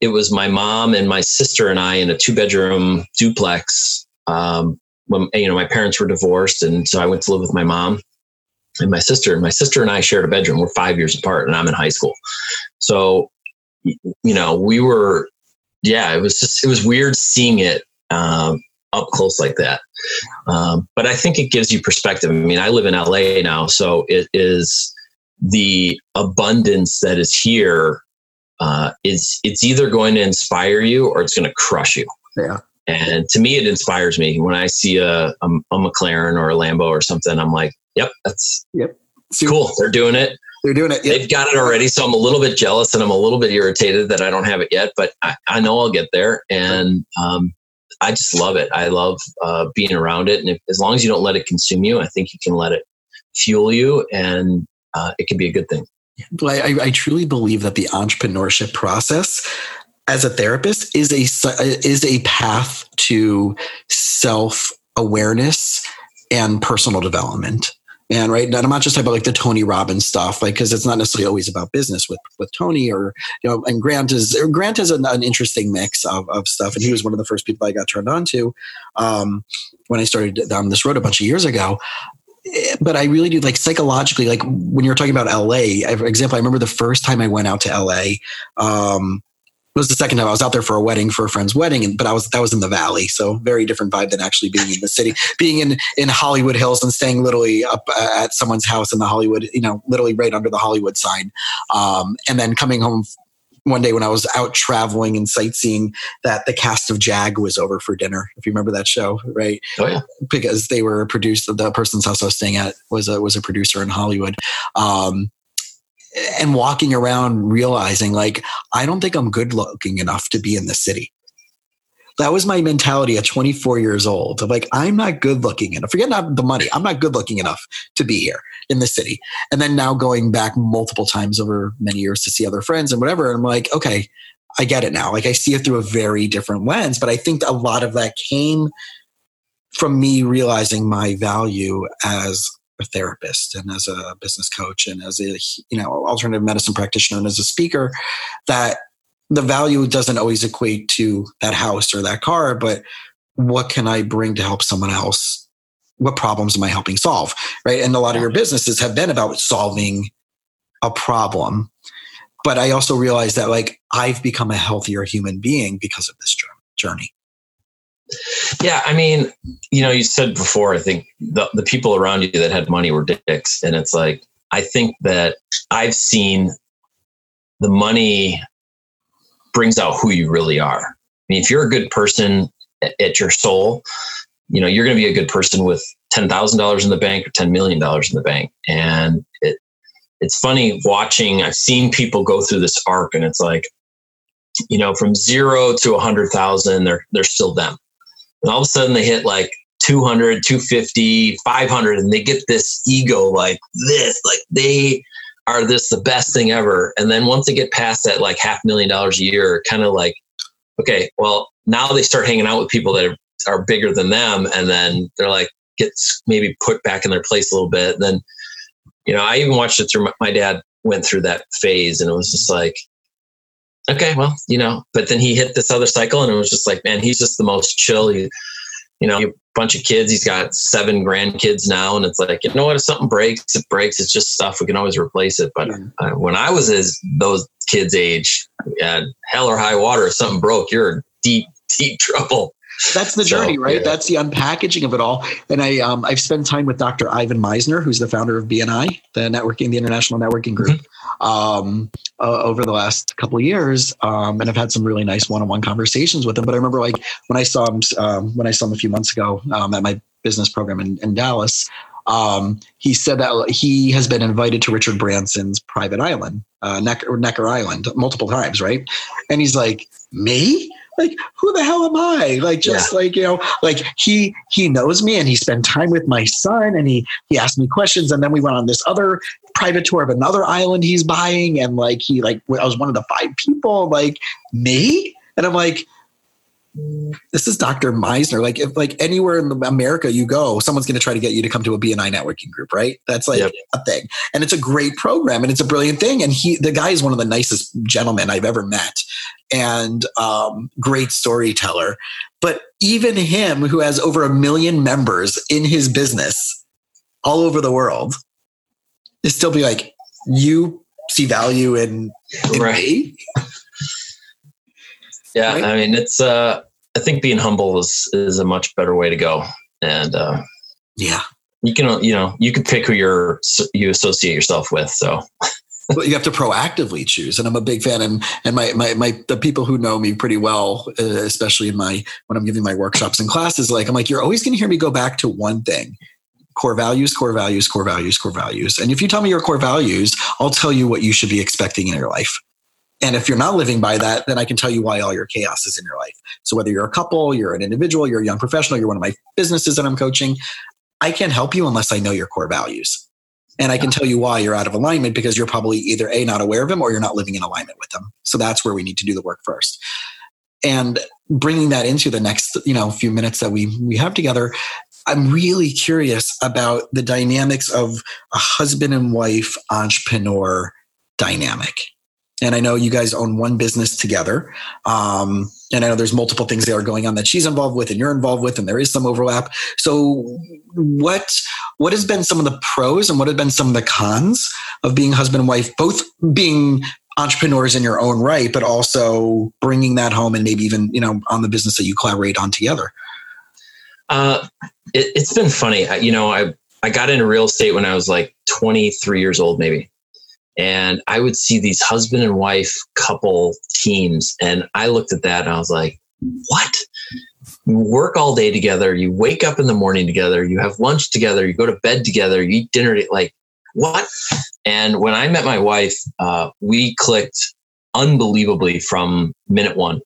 it was my mom and my sister and i in a two bedroom duplex um, when you know my parents were divorced. And so i went to live with my mom and my sister. And my sister and i shared a bedroom. We're five years apart and i'm in high school. So you know, we were, yeah, it was just, it was weird seeing it um, up close like that. Um, but I think it gives you perspective. I mean, I live in LA now, so it is the abundance that is here. Uh, is it's either going to inspire you or it's going to crush you. Yeah. And to me, it inspires me when I see a, a, a McLaren or a Lambo or something. I'm like, yep, that's yep, cool. They're doing it. They're doing it. They've got it already. So I'm a little bit jealous and I'm a little bit irritated that I don't have it yet, but I, I know I'll get there. And um, I just love it. I love uh, being around it. And if, as long as you don't let it consume you, I think you can let it fuel you and uh, it can be a good thing. I, I truly believe that the entrepreneurship process as a therapist is a is a path to self awareness and personal development. And right, and I'm not just talking about like the Tony Robbins stuff, like because it's not necessarily always about business with with Tony or you know. And Grant is Grant is an, an interesting mix of, of stuff, and he was one of the first people I got turned on to um, when I started down this road a bunch of years ago eh, but I really do like psychologically, like when you're talking about LA, for example, I remember the first time I went out to LA, um, it was the second time I was out there for a wedding for a friend's wedding, and, but I was that was in the valley, so very different vibe than actually being in the city. *laughs* being in in Hollywood Hills and staying literally up uh, at someone's house in the Hollywood, you know, literally right under the Hollywood sign, um, and then coming home one day when I was out traveling and sightseeing that the cast of Jag was over for dinner. If you remember that show, right? Oh yeah. Because they were produced. The person's house I was staying at was a was a producer in Hollywood. Um, and walking around realizing like I don't think I'm good looking enough to be in the city. That was my mentality at 24 years old of like I'm not good looking enough. Forget not the money. I'm not good looking enough to be here in the city. And then now going back multiple times over many years to see other friends and whatever. I'm like, okay, I get it now. Like I see it through a very different lens. But I think a lot of that came from me realizing my value as a therapist and as a business coach and as a you know alternative medicine practitioner and as a speaker that the value doesn't always equate to that house or that car, but what can I bring to help someone else? What problems am I helping solve? Right. And a lot of your businesses have been about solving a problem. But I also realized that like I've become a healthier human being because of this journey. Yeah, I mean, you know, you said before, I think the, the people around you that had money were dicks. And it's like, I think that I've seen the money brings out who you really are. I mean, if you're a good person at your soul, you know, you're going to be a good person with $10,000 in the bank or $10 million in the bank. And it, it's funny watching, I've seen people go through this arc and it's like, you know, from zero to a hundred thousand, they're, they're still them. And all of a sudden they hit like 200, 250, 500, and they get this ego like this, like they are this the best thing ever. And then once they get past that like half million dollars a year, kind of like, okay, well, now they start hanging out with people that are, bigger than them. And then they're like, gets maybe put back in their place a little bit. And then, you know, I even watched it through my, my dad went through that phase and it was just like, okay, well, you know, but then he hit this other cycle and it was just like, man, he's just the most chill. He, you know, a bunch of kids. He's got seven grandkids now, and it's like, you know what? If something breaks, it breaks. It's just stuff. We can always replace it. But uh, when I was as those kids' age, hell or high water, if something broke, you're in deep, deep *laughs* trouble. That's the journey, so, right? Yeah. That's the unpackaging of it all. And I, um, I've spent time with Dr. Ivan Misner, who's the founder of BNI, the networking, the international networking group, mm-hmm. um, uh, over the last couple of years. Um, and I've had some really nice one-on-one conversations with him. But I remember, like when I saw him, um, when I saw him a few months ago um, at my business program in, in Dallas. Um, he said that he has been invited to Richard Branson's private island, uh, Necker, Necker Island, multiple times, right? And he's like, "Me? Like who the hell am i like just yeah. like you know like he he knows me and he spent time with my son and he he asked me questions and then we went on this other private tour of another island he's buying and like he like i was one of the five people like me and i'm like this is Dr. Misner. Like if like anywhere in America you go, someone's going to try to get you to come to a BNI networking group, right? That's like yep. a thing. And it's a great program and it's a brilliant thing. And he, the guy is one of the nicest gentlemen I've ever met and um, great storyteller. But even him, who has over a million members in his business all over the world, is still be like, you see value in, in right. me? Yeah, right? I mean, it's. Uh, I think being humble is is a much better way to go, and uh, yeah, you can you know you can pick who you're you associate yourself with. So. *laughs* but you have to proactively choose, and I'm a big fan. And and my my my the people who know me pretty well, uh, especially in my when I'm giving my workshops and classes, like I'm like you're always going to hear me go back to one thing: core values, core values, core values, core values. And if you tell me your core values, I'll tell you what you should be expecting in your life. And if you're not living by that, then I can tell you why all your chaos is in your life. So whether you're a couple, you're an individual, you're a young professional, you're one of my businesses that I'm coaching, I can't help you unless I know your core values. And I can tell you why you're out of alignment because you're probably either A, not aware of them or you're not living in alignment with them. So that's where we need to do the work first. And bringing that into the next, you know, few minutes that we we have together, I'm really curious about the dynamics of a husband and wife entrepreneur dynamic and I know you guys own one business together. Um, and I know there's multiple things that are going on that she's involved with and you're involved with, and there is some overlap. So, what what has been some of the pros and what have been some of the cons of being husband and wife, both being entrepreneurs in your own right, but also bringing that home and maybe even you know on the business that you collaborate on together? Uh, it, it's been funny. You know, I I got into real estate when I was like 23 years old, maybe. And I would see these husband and wife couple teams. And I looked at that and I was like, what? You work all day together. You wake up in the morning together. You have lunch together. You go to bed together. You eat dinner. Like, what? And when I met my wife, uh, we clicked unbelievably from minute one.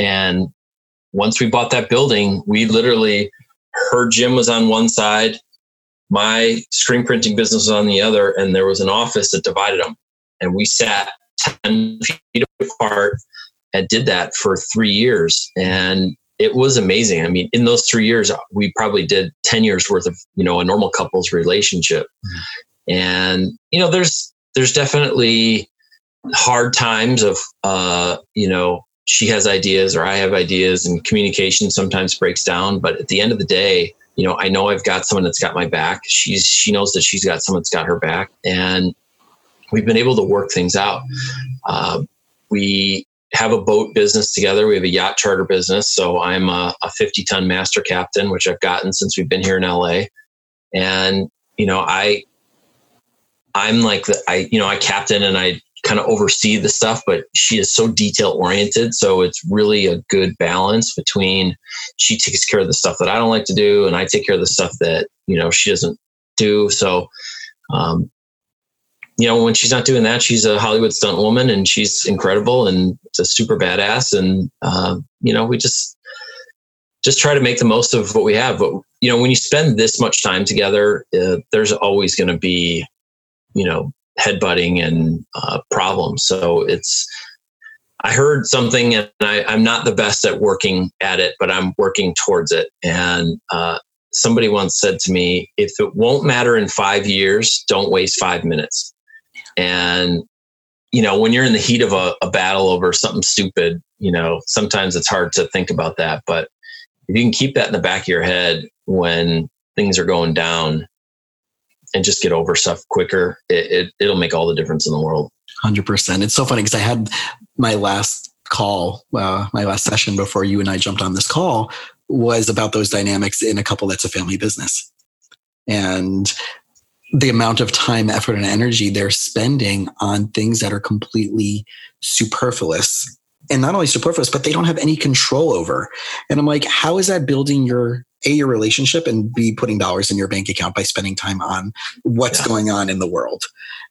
And once we bought that building, we literally, her gym was on one side, my screen printing business was on the other, and there was an office that divided them. And we sat 10 feet apart and did that for three years. And it was amazing. I mean, in those three years, we probably did 10 years worth of, you know, a normal couple's relationship. Mm-hmm. And, you know, there's, there's definitely hard times of, uh, you know, she has ideas or I have ideas and communication sometimes breaks down. But at the end of the day, you know, I know I've got someone that's got my back. She's, she knows that she's got someone that's got her back. And we've been able to work things out. Uh, we have a boat business together. We have a yacht charter business. So I'm a, a 50 ton master captain, which I've gotten since we've been here in LA. And, you know, I, I'm like the, I, you know, I captain and I kind of oversee the stuff, but she is so detail oriented. So it's really a good balance between she takes care of the stuff that I don't like to do and I take care of the stuff that, you know, she doesn't do. So, um, you know, when she's not doing that, she's a Hollywood stunt woman and she's incredible and a super badass. And, uh, you know, we just, just try to make the most of what we have. But, you know, when you spend this much time together, uh, there's always going to be, you know, headbutting and uh, problems. So it's, I heard something and I, am not the best at working at it, but I'm working towards it. And uh, somebody once said to me, if it won't matter in five years, don't waste five minutes. And, you know, when you're in the heat of a, a battle over something stupid, you know, sometimes it's hard to think about that. But if you can keep that in the back of your head when things are going down and just get over stuff quicker, it, it, will make all the difference in the world. 100%. It's so funny because I had my last call, uh, my last session before you and I jumped on this call was about those dynamics in a couple that's a family business. And the amount of time, effort, and energy they're spending on things that are completely superfluous. And not only support for superfluous, but they don't have any control over. And I'm like, how is that building your a your relationship and b putting dollars in your bank account by spending time on what's yeah. going on in the world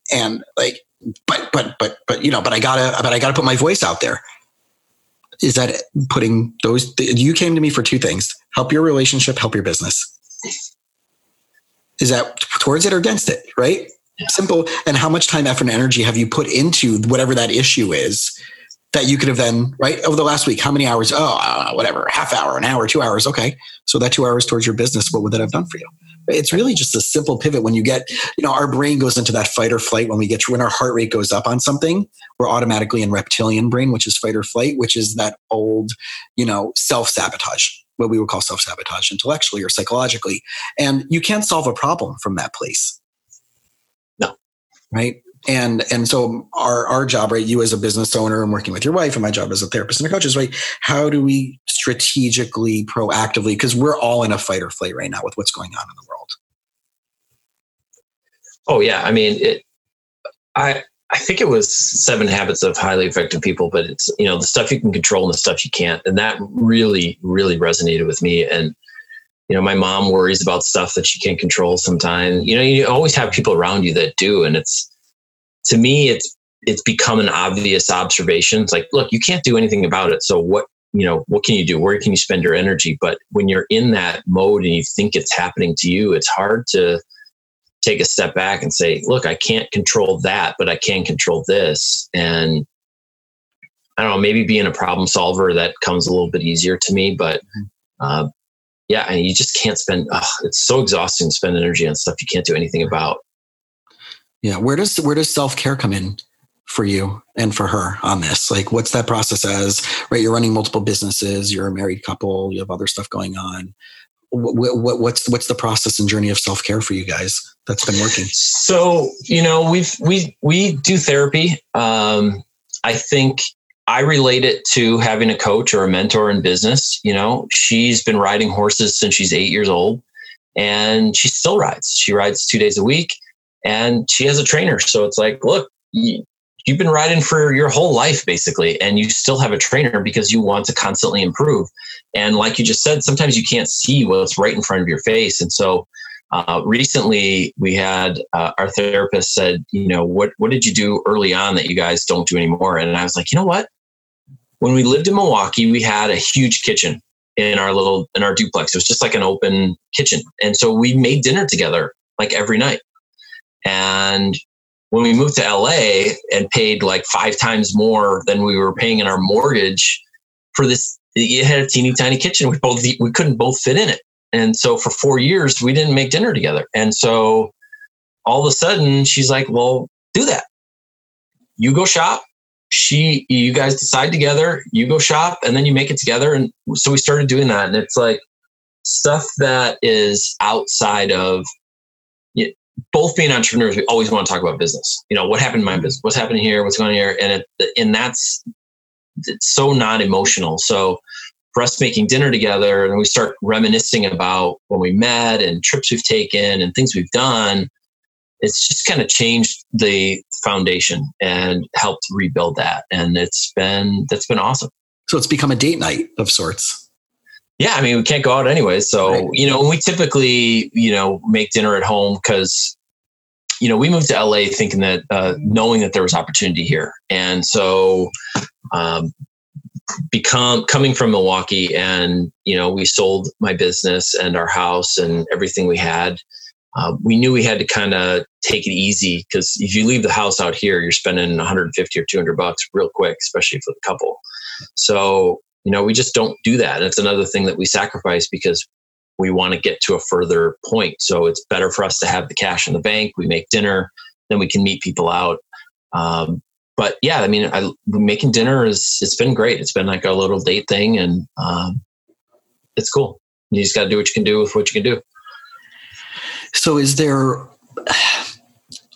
and like but but but but you know but i gotta but i gotta put my voice out there is that putting those you came to me for two things help your relationship help your business is that towards it or against it, right? Yeah. Simple. And how much time, effort, and energy have you put into whatever that issue is that you could have then, right? Over the last week, how many hours? Oh, uh, whatever, half hour, an hour, two hours. Okay. So that two hours towards your business, what would that have done for you? It's really just a simple pivot when you get, you know, our brain goes into that fight or flight when we get when our heart rate goes up on something, we're automatically in reptilian brain, which is fight or flight, which is that old, you know, self sabotage what we would call self sabotage intellectually or psychologically. And you can't solve a problem from that place. No. Right. And and so our our job, right? You as a business owner and working with your wife, and my job as a therapist and a coach is right. How do we strategically, proactively, because we're all in a fight or flight right now with what's going on in the world. Oh yeah, I mean it. I I think it was Seven Habits of Highly Effective People, but it's you know the stuff you can control and the stuff you can't, and that really really resonated with me. And you know, my mom worries about stuff that she can't control sometimes. You know, you always have people around you that do, and it's to me, it's it's become an obvious observation. It's like, look, you can't do anything about it. So what you know, what can you do? Where can you spend your energy? But when you're in that mode and you think it's happening to you, it's hard to take a step back and say, look, I can't control that, but I can control this. And I don't know, maybe being a problem solver that comes a little bit easier to me, but mm-hmm. uh, yeah, and you just can't spend. Oh, it's so exhausting to spend energy on stuff you can't do anything about. Yeah, where does where does self care come in for you and for her on this? Like, what's that process as? Right, you're running multiple businesses, you're a married couple, you have other stuff going on what, what's what's the process and journey of self care for you guys that's been working? So you know we've we we do therapy. Um, I think I relate it to having a coach or a mentor in business. You know, she's been riding horses since she's eight years old, and she still rides. She rides two days a week, and she has a trainer. So it's like, look, you've been riding for your whole life basically and you still have a trainer because you want to constantly improve. And like you just said sometimes you can't see what's right in front of your face. And so uh, recently we had uh, our therapist said you know what what did you do early on that you guys don't do anymore? And i was like you know what? When we lived in milwaukee we had a huge kitchen in our little in our duplex. It was just like an open kitchen. And so we made dinner together like every night and when we moved to LA and paid like five times more than we were paying in our mortgage for this, it had a teeny tiny kitchen. We both we couldn't both fit in it, and so for four years we didn't make dinner together. And so all of a sudden she's like, "Well, do that." you go shop, she, you guys decide together, you go shop, and then you make it together. And so we started doing that. And it's like stuff that is outside of both being entrepreneurs. We always want to talk about business. You know, what happened in my business? What's happening here? What's going on here? And it, and that's it's so not emotional. So for us making dinner together and we start reminiscing about when we met and trips we've taken and things we've done, it's just kind of changed the foundation and helped rebuild that. And it's been, that's been awesome. So it's become a date night of sorts. Yeah. I mean, we can't go out anyway. So, right. you know, we typically, you know, make dinner at home because, you know, we moved to LA thinking that, uh, knowing that there was opportunity here. And so, um, become coming from Milwaukee and you know we sold my business and our house and everything we had uh, we knew we had to kind of take it easy because if you leave the house out here you're spending 150 or 200 bucks real quick especially for the couple so you know we just don't do that And it's another thing that we sacrifice because we want to get to a further point so it's better for us to have the cash in the bank we make dinner then we can meet people out um, but yeah, I mean, I, making dinner is it's been great. It's been like a little date thing, and um, it's cool. You just got to do what you can do with what you can do. So, is there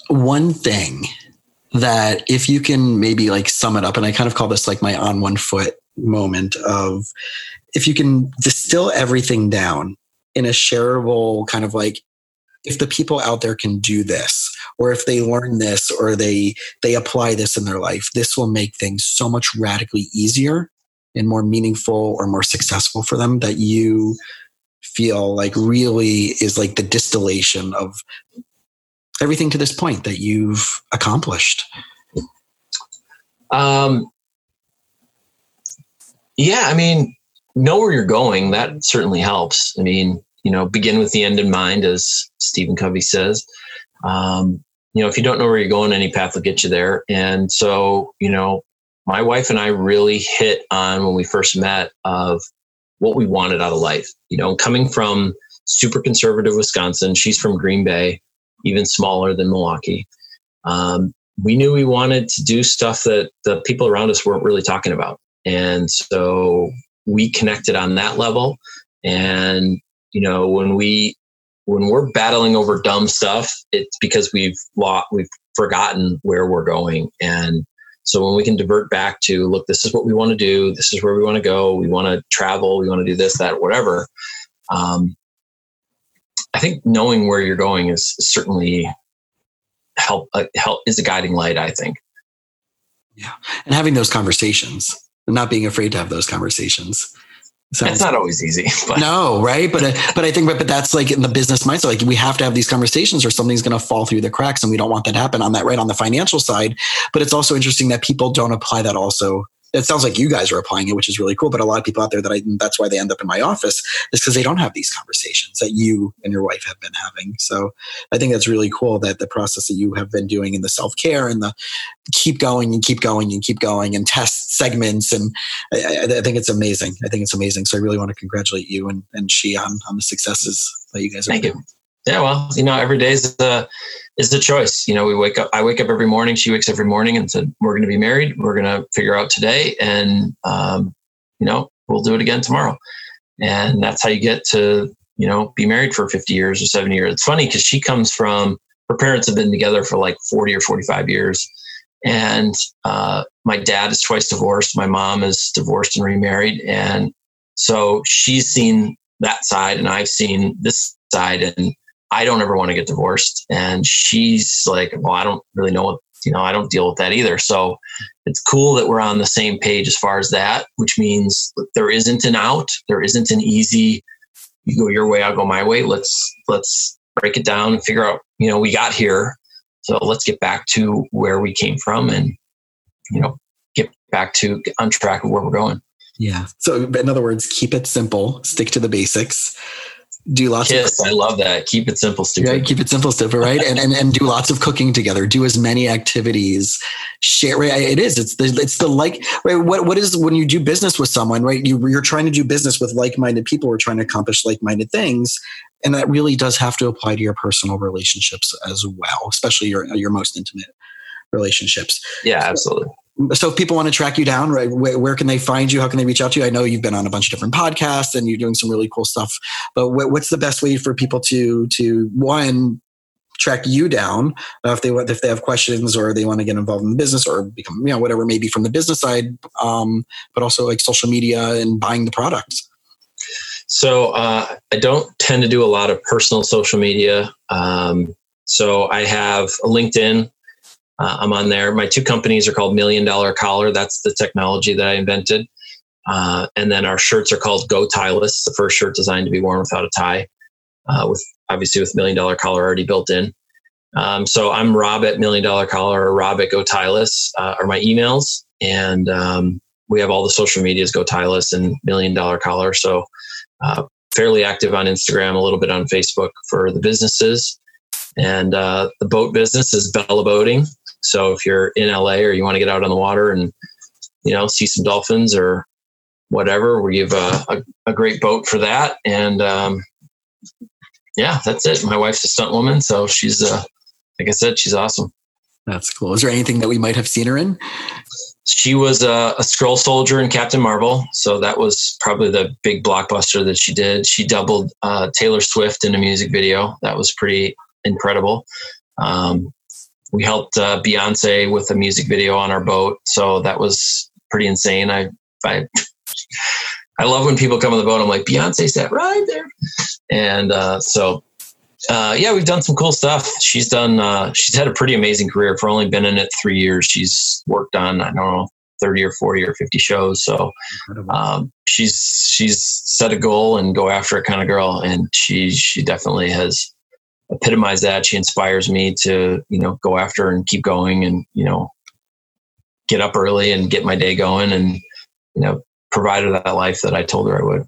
one thing that if you can maybe like sum it up, and I kind of call this like my on one foot moment of if you can distill everything down in a shareable kind of like if the people out there can do this or if they learn this or they they apply this in their life this will make things so much radically easier and more meaningful or more successful for them that you feel like really is like the distillation of everything to this point that you've accomplished. Um yeah i mean know where you're going that certainly helps i mean you know begin with the end in mind as stephen covey says um, you know, if you don't know where you're going, any path will get you there. And so, you know, my wife and I really hit on when we first met of what we wanted out of life. You know, coming from super conservative Wisconsin, she's from Green Bay, even smaller than Milwaukee. Um, we knew we wanted to do stuff that the people around us weren't really talking about. And so we connected on that level. And, you know, when we when we're battling over dumb stuff, it's because we've lost, we've forgotten where we're going. And so when we can divert back to, look, this is what we want to do. This is where we want to go. We want to travel. We want to do this, that, whatever. Um, I think knowing where you're going is certainly help, uh, help is a guiding light. I think. Yeah. And having those conversations not being afraid to have those conversations. It's not always easy. *laughs* But. No, right? But uh, but I think but, but that's like in the business mindset. Like we have to have these conversations, or something's going to fall through the cracks, and we don't want that to happen on that right on the financial side. But it's also interesting that people don't apply that also it sounds like you guys are applying it, which is really cool. But a lot of people out there that I, that's why they end up in my office is because they don't have these conversations that you and your wife have been having. So I think that's really cool that the process that you have been doing in the self care and the keep going and keep going and keep going and test segments. And I, I, think it's amazing. I think it's amazing. So I really want to congratulate you and, and she on, on the successes that you guys are Thank doing. You. Yeah, well, you know, every day is a is a choice. You know, we wake up. I wake up every morning. She wakes every morning and said, "We're going to be married. We're going to figure out today, and um, you know, we'll do it again tomorrow." And that's how you get to you know be married for fifty years or seventy years. It's funny because she comes from her parents have been together for like forty or forty five years, and uh, my dad is twice divorced. My mom is divorced and remarried, and so she's seen that side, and I've seen this side, and I don't ever want to get divorced. And she's like, well, I don't really know what, you know, I don't deal with that either. So it's cool that we're on the same page as far as that, which means there isn't an out. There isn't an easy, you go your way, I'll go my way. Let's, let's break it down and figure out, you know, we got here. So let's get back to where we came from and, you know, get back to on track of where we're going. Yeah. So in other words, keep it simple, stick to the basics do lots of Kiss, of I love that. Keep it simple, stupid. Right? Keep it simple, stupid, right? and, and and do lots of cooking together. Do as many activities. Share right? It is. It's the it's the like right. What what is when you do business with someone, right? You you're trying to do business with like-minded people who are trying to accomplish like-minded things. And that really does have to apply to your personal relationships as well, especially your your most intimate relationships. Yeah, absolutely. So if people want to track you down, right, where, where, can they find you? How can they reach out to you? I know you've been on a bunch of different podcasts and you're doing some really cool stuff. But what's the best way for people to to one track you down uh, if they want if they have questions or they want to get involved in the business or become you know whatever maybe from the business side, um, but also like social media and buying the products. So uh, I don't tend to do a lot of personal social media. Um, so I have a LinkedIn uh, I'm on there. My two companies are called Million Dollar Collar. That's the technology that I invented. Uh, and then our shirts are called Go Tieless, the first shirt designed to be worn without a tie, uh, with obviously with Million Dollar Collar already built in. Um, so I'm Rob at Million Dollar Collar or Rob at Go Tieless uh, are my emails, and um, we have all the social medias Go Tieless and Million Dollar Collar. So uh, fairly active on Instagram, a little bit on Facebook for the businesses. And uh, the boat business is Bella Boating. So if you're in LA or you want to get out on the water and you know see some dolphins or whatever, we have a, a, a great boat for that. And um, yeah, that's it. My wife's a stunt woman, so she's uh, like I said, she's awesome. That's cool. Is there anything that we might have seen her in? She was a, a Skrull soldier in Captain Marvel, so that was probably the big blockbuster that she did. She doubled uh, Taylor Swift in a music video. That was pretty incredible. Um, we helped uh, Beyonce with a music video on our boat, so that was pretty insane. I, I, *laughs* I love when people come on the boat. I'm like, Beyonce sat right there, and uh, so uh, yeah, we've done some cool stuff. She's done. Uh, she's had a pretty amazing career. For only been in it three years, she's worked on I don't know thirty or forty or fifty shows. So um, she's she's set a goal and go after it kind of girl, and she she definitely has epitomize that. She inspires me to, you know, go after and keep going and, you know, get up early and get my day going and, you know, provide her that life that I told her I would.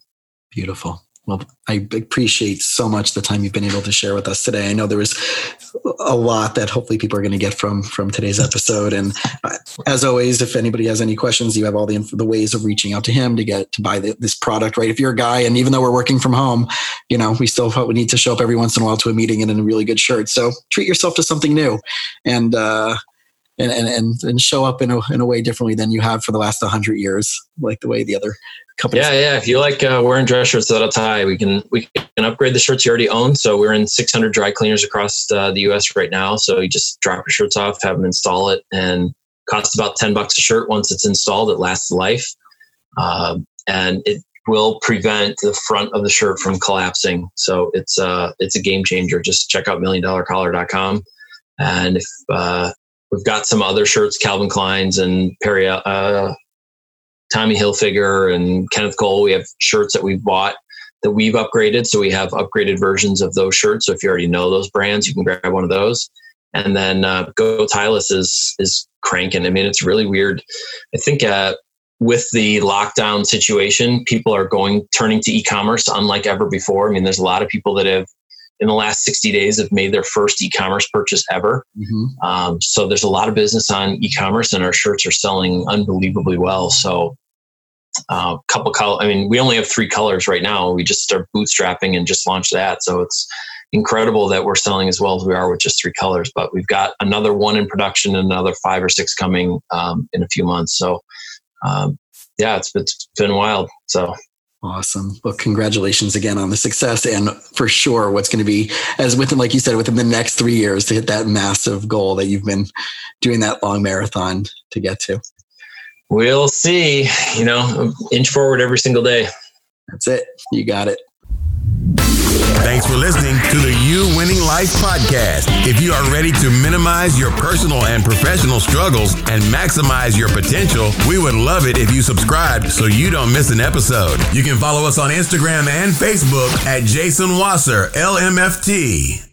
Beautiful. Well, I appreciate so much the time you've been able to share with us today. I know there was a lot that hopefully people are going to get from from today's episode. And uh, as always, if anybody has any questions, you have all the the ways of reaching out to him to get to buy the, this product. Right? If you're a guy, and even though we're working from home, you know, we still we need to show up every once in a while to a meeting in a really good shirt. So treat yourself to something new, and. uh and, and, and show up in a, in a way differently than you have for the last 100 years, like the way the other companies. Yeah, yeah. If you like uh, wearing dress shirts without a tie, we can we can upgrade the shirts you already own. So we're in 600 dry cleaners across uh, the U.S. right now. So you just drop your shirts off, have them install it, and costs about 10 bucks a shirt once it's installed. It lasts life, um, and it will prevent the front of the shirt from collapsing. So it's uh it's a game changer. Just check out milliondollarcollar.com. And if uh, we've got some other shirts, Calvin Klein's and Perry, uh, Tommy Hilfiger and Kenneth Cole. We have shirts that we've bought that we've upgraded. So we have upgraded versions of those shirts. So if you already know those brands, you can grab one of those. And then uh, Go Tieless is is cranking. I mean, it's really weird. I think uh, with the lockdown situation, people are going turning to e-commerce unlike ever before. I mean, there's a lot of people that have in the last 60 days have made their first e-commerce purchase ever. Mm-hmm. Um, so there's a lot of business on e-commerce, and our shirts are selling unbelievably well. So a uh, couple color. I mean, we only have three colors right now. We just start bootstrapping and just launched that. So it's incredible that we're selling as well as we are with just three colors. But we've got another one in production and another five or six coming um, in a few months. So um, yeah, it's, it's been wild. So Awesome. Well, congratulations again on the success and for sure what's going to be as within, like you said, within the next three years to hit that massive goal that you've been doing that long marathon to get to. We'll see, you know, inch forward every single day. That's it. You got it. Thanks for listening to the You Winning Life podcast. If you are ready to minimize your personal and professional struggles and maximize your potential, we would love it if you subscribe so you don't miss an episode. You can follow us on Instagram and Facebook at Jason Wasser, LMFT.